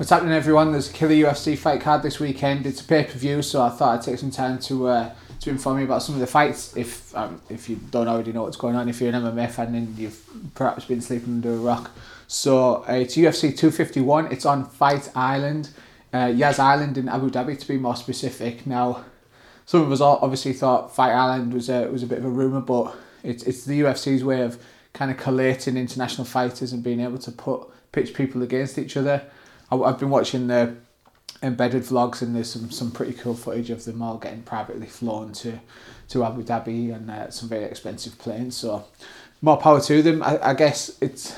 What's happening, everyone? There's a killer UFC fight card this weekend. It's a pay per view, so I thought I'd take some time to uh, to inform you about some of the fights. If um, if you don't already know what's going on, if you're an MMA fan and you've perhaps been sleeping under a rock, so uh, it's UFC 251. It's on Fight Island, uh, Yas Island in Abu Dhabi, to be more specific. Now, some of us obviously thought Fight Island was a was a bit of a rumor, but it's it's the UFC's way of kind of collating international fighters and being able to put pitch people against each other. I've been watching the embedded vlogs and there's some, some pretty cool footage of them all getting privately flown to, to Abu Dhabi and uh, some very expensive planes. So more power to them. I, I guess it's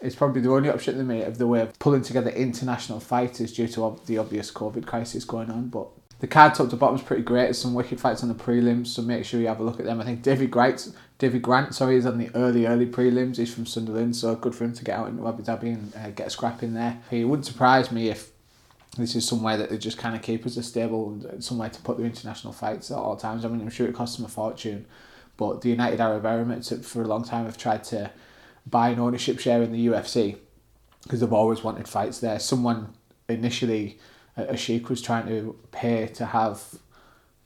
it's probably the only option at the minute of the way of pulling together international fighters due to the obvious COVID crisis going on. But the card top to bottom is pretty great. There's some wicked fights on the prelims, so make sure you have a look at them. I think David Grant, David Grant, sorry, is on the early early prelims. He's from Sunderland, so good for him to get out into Abu Dhabi and uh, get a scrap in there. It wouldn't surprise me if this is somewhere that they just kind of keep as a stable and somewhere to put their international fights at all times. I mean, I'm sure it costs them a fortune, but the United Arab Emirates for a long time have tried to buy an ownership share in the UFC because they've always wanted fights there. Someone initially, a sheikh was trying to pay to have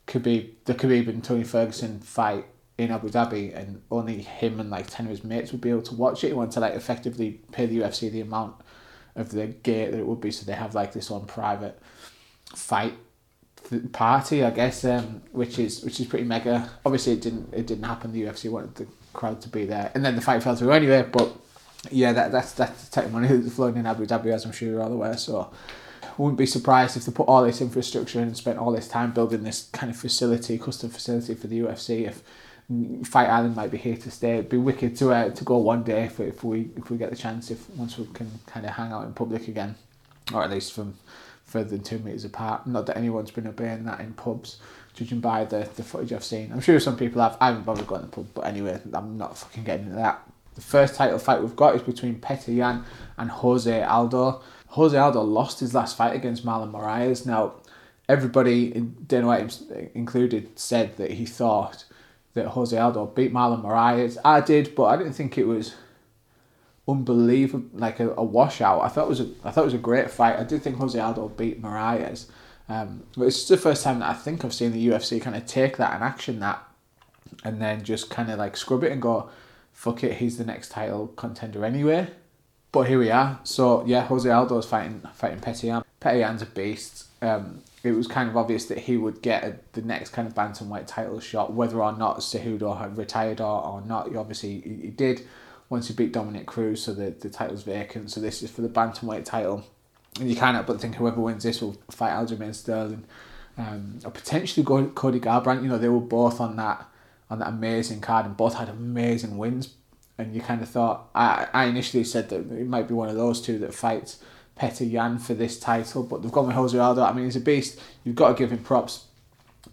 Khabib, the Khabib and Tony Ferguson fight in Abu Dhabi, and only him and like ten of his mates would be able to watch it. He wanted to like effectively pay the UFC the amount of the gate that it would be, so they have like this on private fight party, I guess, um, which is which is pretty mega. Obviously, it didn't it didn't happen. The UFC wanted the crowd to be there, and then the fight fell through anyway. But yeah, that that's that's the type of money that's flowing in Abu Dhabi, as I'm sure you're all aware. So wouldn't be surprised if they put all this infrastructure in and spent all this time building this kind of facility, custom facility for the UFC. If Fight Island might be here to stay, it'd be wicked to uh, to go one day if, if we if we get the chance. If once we can kind of hang out in public again, or at least from further than two meters apart. Not that anyone's been obeying that in pubs, judging by the, the footage I've seen. I'm sure some people have. I haven't bothered going to the pub, but anyway, I'm not fucking getting into that. The first title fight we've got is between Petr Yan and Jose Aldo. Jose Aldo lost his last fight against Marlon Moraes. Now, everybody, Dana White included, said that he thought that Jose Aldo beat Marlon Moraes. I did, but I didn't think it was unbelievable, like a, a washout. I thought it was a, I thought it was a great fight. I did think Jose Aldo beat Moraes. Um, but it's the first time that I think I've seen the UFC kind of take that and action that, and then just kind of like scrub it and go, fuck it, he's the next title contender anyway. But here we are. So yeah, Jose Aldo's fighting fighting. Petr Yan's a beast. Um, it was kind of obvious that he would get a, the next kind of bantamweight title shot, whether or not Cejudo had retired or, or not. He obviously he, he did once he beat Dominick Cruz, so the, the title's vacant. So this is for the bantamweight title. And you cannot but think whoever wins this will fight Aljamain Sterling. Um, or potentially Cody Garbrandt. You know, they were both on that on that amazing card and both had amazing wins. And you kind of thought, I, I initially said that it might be one of those two that fights Petr Yan for this title, but they've gone with Jose Aldo. I mean, he's a beast. You've got to give him props.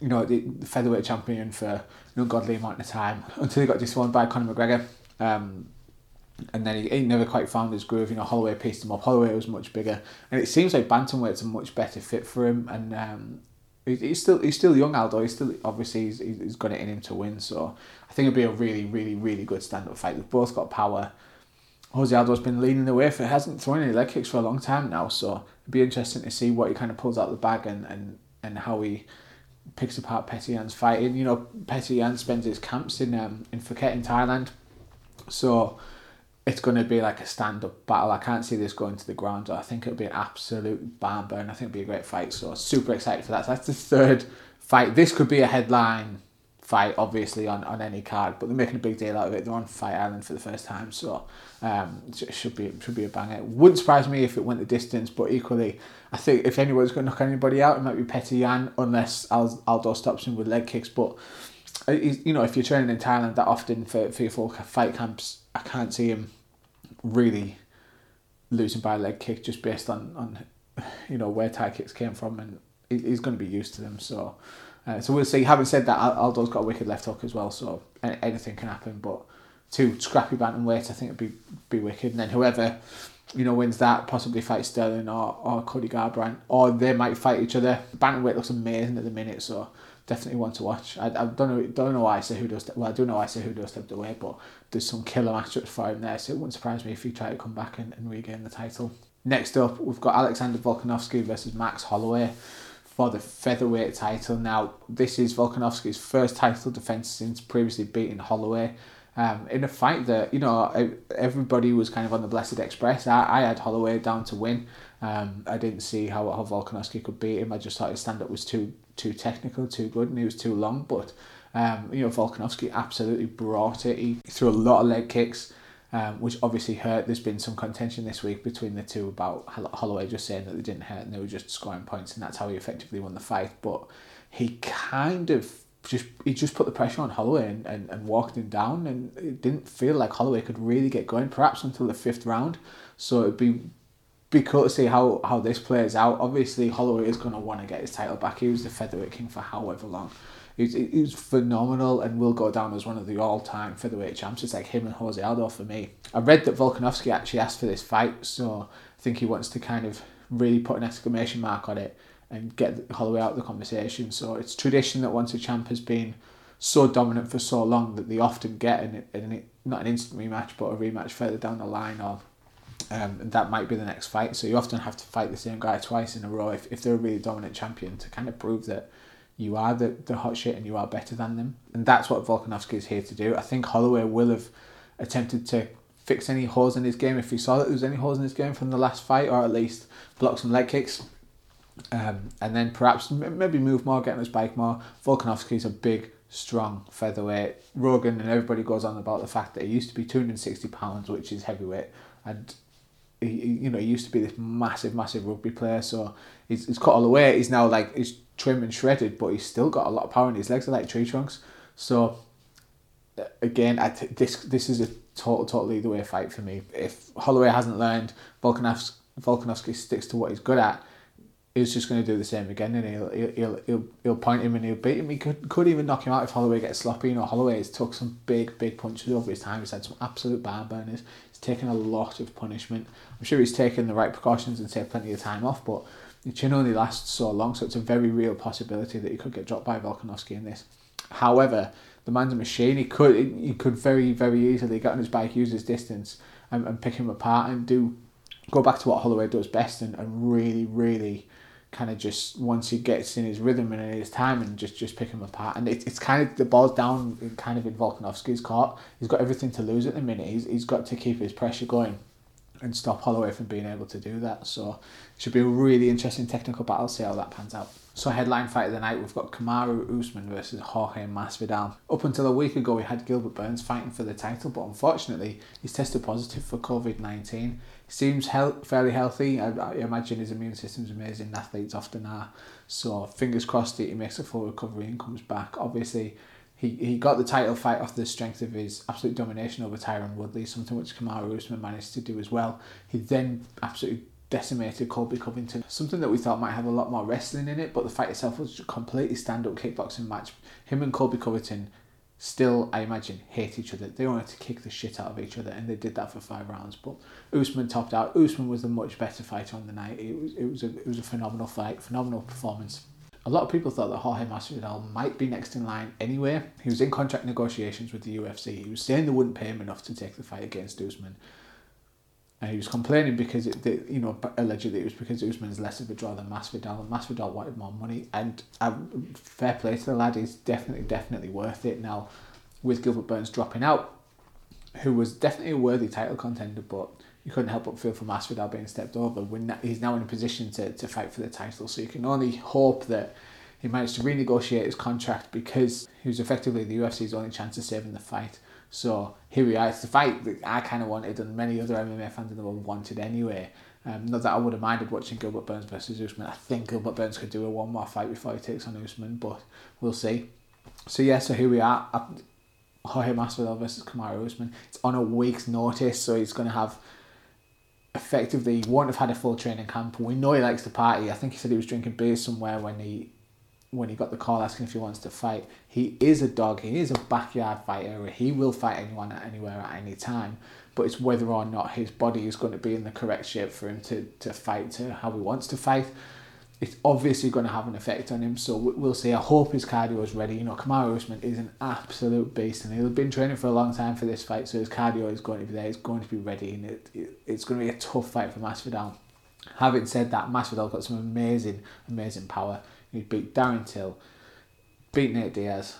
You know, the, the featherweight champion for an ungodly amount of time until he got disarmed by Conor McGregor. Um, and then he, he never quite found his groove. You know, Holloway pieced him up. Holloway was much bigger, and it seems like bantamweight's a much better fit for him. And um, he's still he's still young, Aldo. He's still obviously he's, he's got it in him to win. So I think it'll be a really really really good stand up fight. They've both got power. Jose Aldo's been leading the way for hasn't thrown any leg kicks for a long time now, so it'd be interesting to see what he kind of pulls out of the bag and, and, and how he picks apart Petr Yan's fighting. You know, Petr Yan spends his camps in um, in Phuket in Thailand, so it's going to be like a stand up battle. I can't see this going to the ground. I think it'll be an absolute barn burn. I think it'll be a great fight. So super excited for that. So that's the third fight. This could be a headline fight, obviously, on, on any card, but they're making a big deal out of it. They're on Fight Island for the first time, so um, it should be should be a banger. It wouldn't surprise me if it went the distance, but equally, I think if anyone's going to knock anybody out, it might be Petr Yan, unless Aldo stops him with leg kicks. But uh, you know, if you're training in Thailand that often for, for your full fight camps, I can't see him really losing by a leg kick just based on on you know where Thai kicks came from, and he's going to be used to them. So. Uh, so we'll see. Having said that, Aldo's got a wicked left hook as well, so anything can happen. But two scrappy bantamweight, I think it'd be be wicked. And then whoever you know wins that possibly fight Sterling or, or Cody Garbrandt, or they might fight each other. Bantamweight looks amazing at the minute, so definitely want to watch. I, I don't know don't know why Cejudo's well I do know why Cejudo's stepped away, but there's some killer matchups for him there, so it wouldn't surprise me if he tried to come back and, and regain the title. Next up, we've got Alexander Volkanovski versus Max Holloway for the featherweight title. Now, this is Volkanovski's first title defense since previously beating Holloway. Um, in a fight that you know everybody was kind of on the Blessed Express. I, I had Holloway down to win. Um, I didn't see how, how Volkanovski could beat him. I just thought his stand up was too too technical, too good, and he was too long. But um, you know Volkanovski absolutely brought it. He threw a lot of leg kicks um, which obviously hurt. There's been some contention this week between the two about Holloway just saying that they didn't hurt and they were just scoring points, and that's how he effectively won the fight. But he kind of just he just put the pressure on Holloway and, and, and walked him down, and it didn't feel like Holloway could really get going, perhaps until the fifth round. So it'd be be cool to see how, how this plays out. Obviously, Holloway is going to want to get his title back. He was the featherweight king for however long. He's, he's phenomenal and will go down as one of the all-time featherweight champs. It's like him and Jose Aldo for me. I read that Volkanovski actually asked for this fight, so I think he wants to kind of really put an exclamation mark on it and get Holloway out of the conversation. So it's tradition that once a champ has been so dominant for so long that they often get an, an not an instant rematch but a rematch further down the line or um, that might be the next fight. So you often have to fight the same guy twice in a row if, if they're a really dominant champion to kind of prove that you are the, the hot shit and you are better than them. And that's what Volkanovski is here to do. I think Holloway will have attempted to fix any holes in his game if he saw that there was any holes in his game from the last fight, or at least block some leg kicks. Um, and then perhaps maybe move more, get on his bike more. Volkanovski's a big, strong featherweight. Rogan and everybody goes on about the fact that he used to be 260 pounds, which is heavyweight, and he, you know, he used to be this massive, massive rugby player. So he's, he's cut all the weight. He's now like he's trim and shredded, but he's still got a lot of power, in his legs are like tree trunks. So uh, again, I th- this this is a total totally the way fight for me. If Holloway hasn't learned, Volkanovski, Volkanovski sticks to what he's good at. He's just going to do the same again, and he'll he'll he'll, he'll point him and he'll beat him. He could could even knock him out if Holloway gets sloppy. You know, Holloway has took some big big punches over his time. He's had some absolute barn burners. Taken a lot of punishment. I'm sure he's taken the right precautions and saved plenty of time off, but the chin only lasts so long, so it's a very real possibility that he could get dropped by Volkanovski in this. However, the man's a machine. He could he could very very easily get on his bike, use his distance, and, and pick him apart and do go back to what Holloway does best and, and really really kind of just once he gets in his rhythm and in his time and just just pick him apart and it, it's kind of the ball's down kind of in Volkanovski's court. He's got everything to lose at the minute. He's he's got to keep his pressure going and stop Holloway from being able to do that. So it should be a really interesting technical battle. See how that pans out. So headline fight of the night, we've got Kamaru Usman versus Jorge Masvidal. Up until a week ago, we had Gilbert Burns fighting for the title, but unfortunately, he's tested positive for COVID nineteen. He seems fairly healthy. I, I imagine his immune system's amazing. Athletes often are. So fingers crossed that he makes a full recovery and comes back. Obviously he, he got the title fight off the strength of his absolute domination over Tyron Woodley, something which Kamaru Usman managed to do as well. He then absolutely decimated Colby Covington, something that we thought might have a lot more wrestling in it, but the fight itself was a completely stand-up kickboxing match. Him and Colby Covington still, I imagine, hate each other. They wanted to kick the shit out of each other, and they did that for five rounds. But Usman topped out. Usman was the much better fighter on the night. It was it was a it was a phenomenal fight, phenomenal performance. A lot of people thought that Jorge Masvidal might be next in line anyway. He was in contract negotiations with the UFC. He was saying they wouldn't pay him enough to take the fight against Usman. And he was complaining because, it, the, you know, allegedly it was because Usman's less of a draw than Masvidal, and Masvidal wanted more money. And uh, fair play to the lad, he's definitely, definitely worth it. Now, with Gilbert Burns dropping out, who was definitely a worthy title contender, but you couldn't help but feel for Masvidal being stepped over. When he's now in a position to, to fight for the title, so you can only hope that he managed to renegotiate his contract because he was effectively the UFC's only chance of saving the fight. So here we are. It's the fight that I kind of wanted, and many other MMA fans in the world wanted anyway. Um, not that I would have minded watching Gilbert Burns versus Usman. I think Gilbert Burns could do a one more fight before he takes on Usman, but we'll see. So yeah, so here we are. Jorge Masvidal versus Kamaru Usman. It's on a week's notice, so he's going to have effectively won't have had a full training camp. We know he likes to party. I think he said he was drinking beer somewhere when he when he got the call asking if he wants to fight. He is a dog. He is a backyard fighter. He will fight anyone at anywhere at any time. But it's whether or not his body is going to be in the correct shape for him to, to fight to how he wants to fight it's obviously going to have an effect on him. So we'll see. I hope his cardio is ready. You know, Kamaru Usman is an absolute beast, and he's been training for a long time for this fight. So his cardio is going to be there. It's going to be ready, and it, it it's going to be a tough fight for Masvidal. Having said that, Masvidal got some amazing, amazing power. He beat Darren Till, beat Nate Diaz,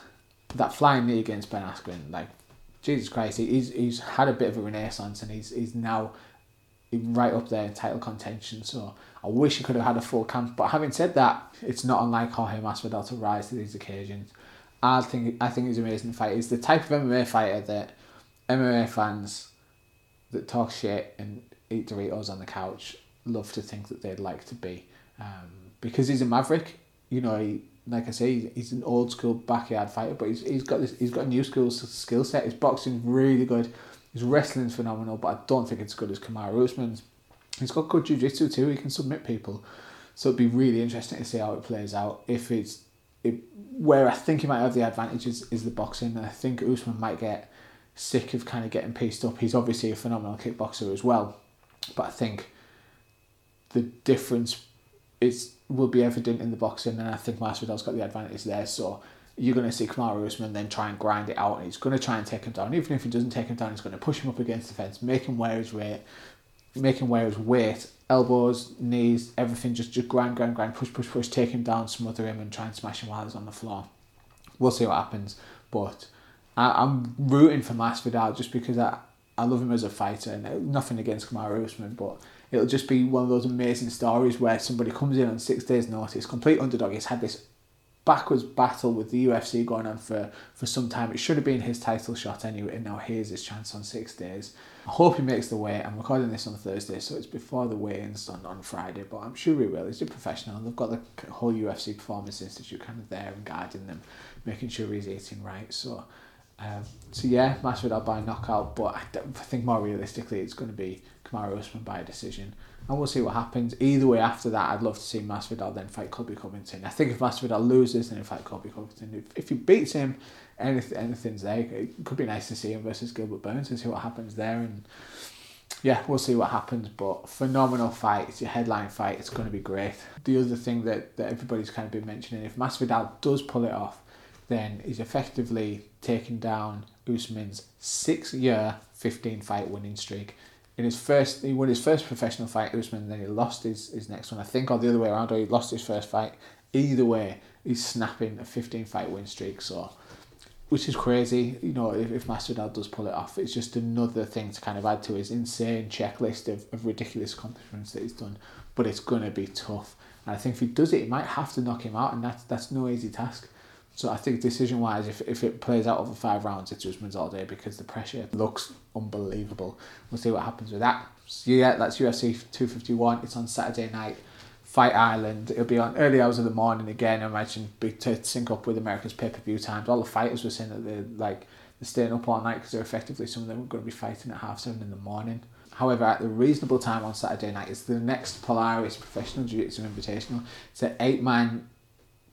that flying knee against Ben Askren, like Jesus Christ, he's he's had a bit of a renaissance and he's he's now right up there in title contention. So I wish he could have had a full camp. But having said that, it's not unlike Jorge Masvidal to rise to these occasions. I think I think he's an amazing fighter. He's the type of MMA fighter that MMA fans that talk shit and eat Doritos on the couch love to think that they'd like to be. Um, because he's a maverick, you know, he, like I say, he's an old school backyard fighter, but he's, he's got this, he's got a new school skill set. His boxing's really good. His wrestling's phenomenal, but I don't think it's good as Kamaru Usman's. He's got good jiu-jitsu too. He can submit people, so it'd be really interesting to see how it plays out. If it's if, where I think he might have the advantage is, is the boxing. I think Usman might get sick of kind of getting pieced up. He's obviously a phenomenal kickboxer as well, but I think the difference is will be evident in the boxing, and I think Masvidal's got the advantage there. So you're going to see Kamaru Usman then try and grind it out, and he's going to try and take him down. Even if he doesn't take him down, he's going to push him up against the fence, make him wear his weight, make him wear his weight, elbows, knees, everything. Just just grind, grind, grind, push, push, push, take him down, smother him, and try and smash him while he's on the floor. We'll see what happens, but I, I'm rooting for Masvidal just because I I love him as a fighter, and uh, nothing against Kamaru Usman, but it'll just be one of those amazing stories where somebody comes in on six days' notice, complete underdog. He's had this backwards battle with the UFC going on for, for some time. It should have been his title shot anyway, and now here's his chance on six days. I hope he makes the weight. I'm recording this on Thursday, so it's before the weigh-ins on, on Friday, but I'm sure he will. He's a professional. They've got the whole UFC Performance Institute kind of there and guiding them, making sure he's eating right. So, um, so yeah, Masvidal by knockout, but I, I think more realistically, it's going to be Kamaru Usman by a decision and we'll see what happens. Either way, after that, I'd love to see Masvidal then fight Colby Covington. I think if Masvidal loses, then fight Colby Covington. If, if he beats him, anything, anything's there. It could be nice to see him versus Gilbert Burns and see what happens there. And yeah, we'll see what happens. But phenomenal fight. It's your headline fight. It's going to be great. The other thing that, that everybody's kind of been mentioning, if Masvidal does pull it off, then he's effectively taking down Usman's six-year, 15-fight winning streak in his first, he won his first professional fight, Usman, and then he lost his, his next one. I think, or the other way around, or he lost his first fight. Either way, he's snapping a 15 fight win streak, so which is crazy. You know, if, if Masvidal does pull it off, it's just another thing to kind of add to his insane checklist of, of ridiculous accomplishments that he's done. But it's going to be tough. And I think if he does it, he might have to knock him out, and that's, that's no easy task. So I think decision wise, if, if it plays out over five rounds, it's Usman's all day because the pressure looks unbelievable. We'll see what happens with that. So yeah, that's UFC 251. It's on Saturday night. Fight Island. It'll be on early hours of the morning again. I imagine to sync up with America's pay per view times. All the fighters were saying that they're like they're staying up all night because they're effectively some of them are going to be fighting at half seven in the morning. However, at the reasonable time on Saturday night is the next Polaris Professional Jiu-Jitsu Invitational. It's an eight-man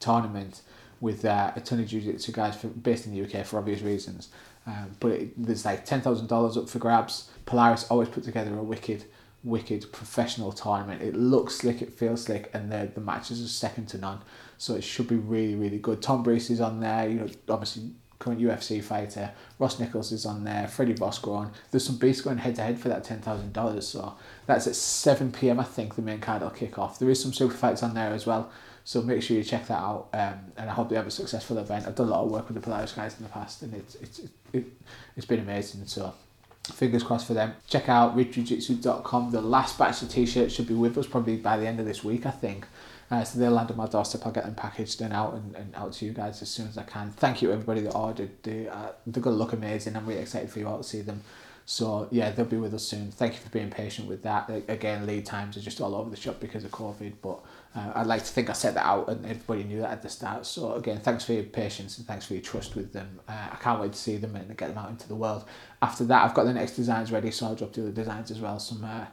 tournament with uh, a ton of jiu-jitsu guys for, based in the UK for obvious reasons. Um, but it, there's like ten thousand dollars up for grabs. Polaris always put together a wicked, wicked professional tournament. It looks slick, it feels slick, and the the matches are second to none. So it should be really, really good. Tom Breese is on there. You know, obviously current UFC fighter. Ross Nicholls is on there. Freddie Bosco on. There's some beasts going head to head for that ten thousand dollars. So that's at seven pm. I think the main card will kick off. There is some super fights on there as well. So make sure you check that out. Um, and I hope they have a successful event. I've done a lot of work with the Polaris guys in the past, and it's it's it, it's been amazing. So fingers crossed for them. Check out ridgejujitsu.com. The last batch of t-shirts should be with us probably by the end of this week, I think. Uh, so they'll land on my doorstep. I'll get them packaged and out and, and out to you guys as soon as I can. Thank you everybody that ordered. They, uh, they're going to look amazing. I'm really excited for you all to see them. So yeah, they'll be with us soon. Thank you for being patient with that. Again, lead times are just all over the shop because of COVID, but uh, I'd like to think I set that out and everybody knew that at the start. So again, thanks for your patience and thanks for your trust with them. Uh, I can't wait to see them and get them out into the world. After that, I've got the next designs ready, so I'll drop the other designs as well. Some uh,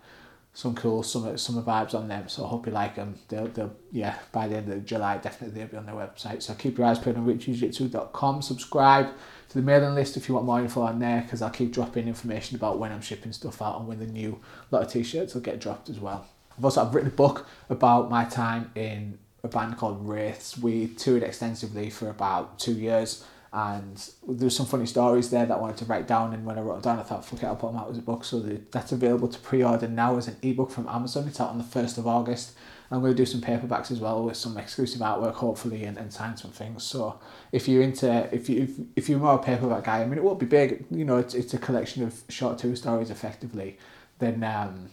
some cool summer summer vibes on them. So I hope you like them. They'll they'll yeah by the end of July definitely they'll be on their website. So keep your eyes peeled on ridgejujitsu.com. Subscribe to the mailing list if you want more info on there because I'll keep dropping information about when I'm shipping stuff out and when the new lot of t-shirts will get dropped as well. I've also I've written a book about my time in a band called Wraiths. We toured extensively for about two years and there's some funny stories there that I wanted to write down and when I wrote it down I thought fuck it I'll put them out as a book so the, that's available to pre-order now as an ebook from Amazon. It's out on the 1st of August. I'm going to do some paperbacks as well with some exclusive artwork hopefully and, and sign some things. So if you're into if you if, if you're more a paperback guy I mean it won't be big you know it's, it's a collection of short two stories effectively then um,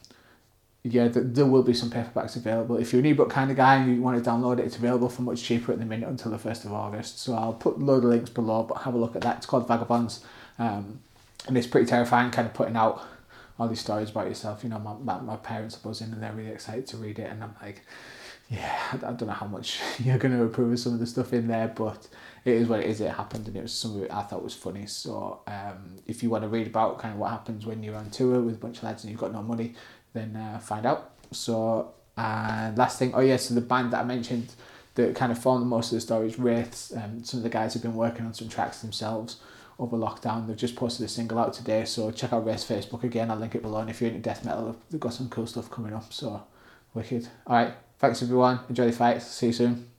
yeah, there will be some paperbacks available. If you're an ebook kind of guy and you want to download it, it's available for much cheaper at the minute until the 1st of August. So I'll put a load of links below, but have a look at that. It's called Vagabonds. Um, and it's pretty terrifying, kind of putting out all these stories about yourself. You know, my, my, my parents are buzzing and they're really excited to read it. And I'm like, yeah, I, I don't know how much you're going to approve of some of the stuff in there, but it is what it is. It happened, and it was something I thought was funny. So um, if you want to read about kind of what happens when you're on tour with a bunch of lads and you've got no money, then uh, find out. So and last thing, oh yeah, so the band that I mentioned that kind of formed most of the stories, Wraiths. Um, some of the guys have been working on some tracks themselves over lockdown. They've just posted a single out today, so check out Wraiths Facebook again. I'll link it below. And if you're into death metal, they've got some cool stuff coming up. So wicked. All right, thanks everyone. Enjoy the fights. See you soon.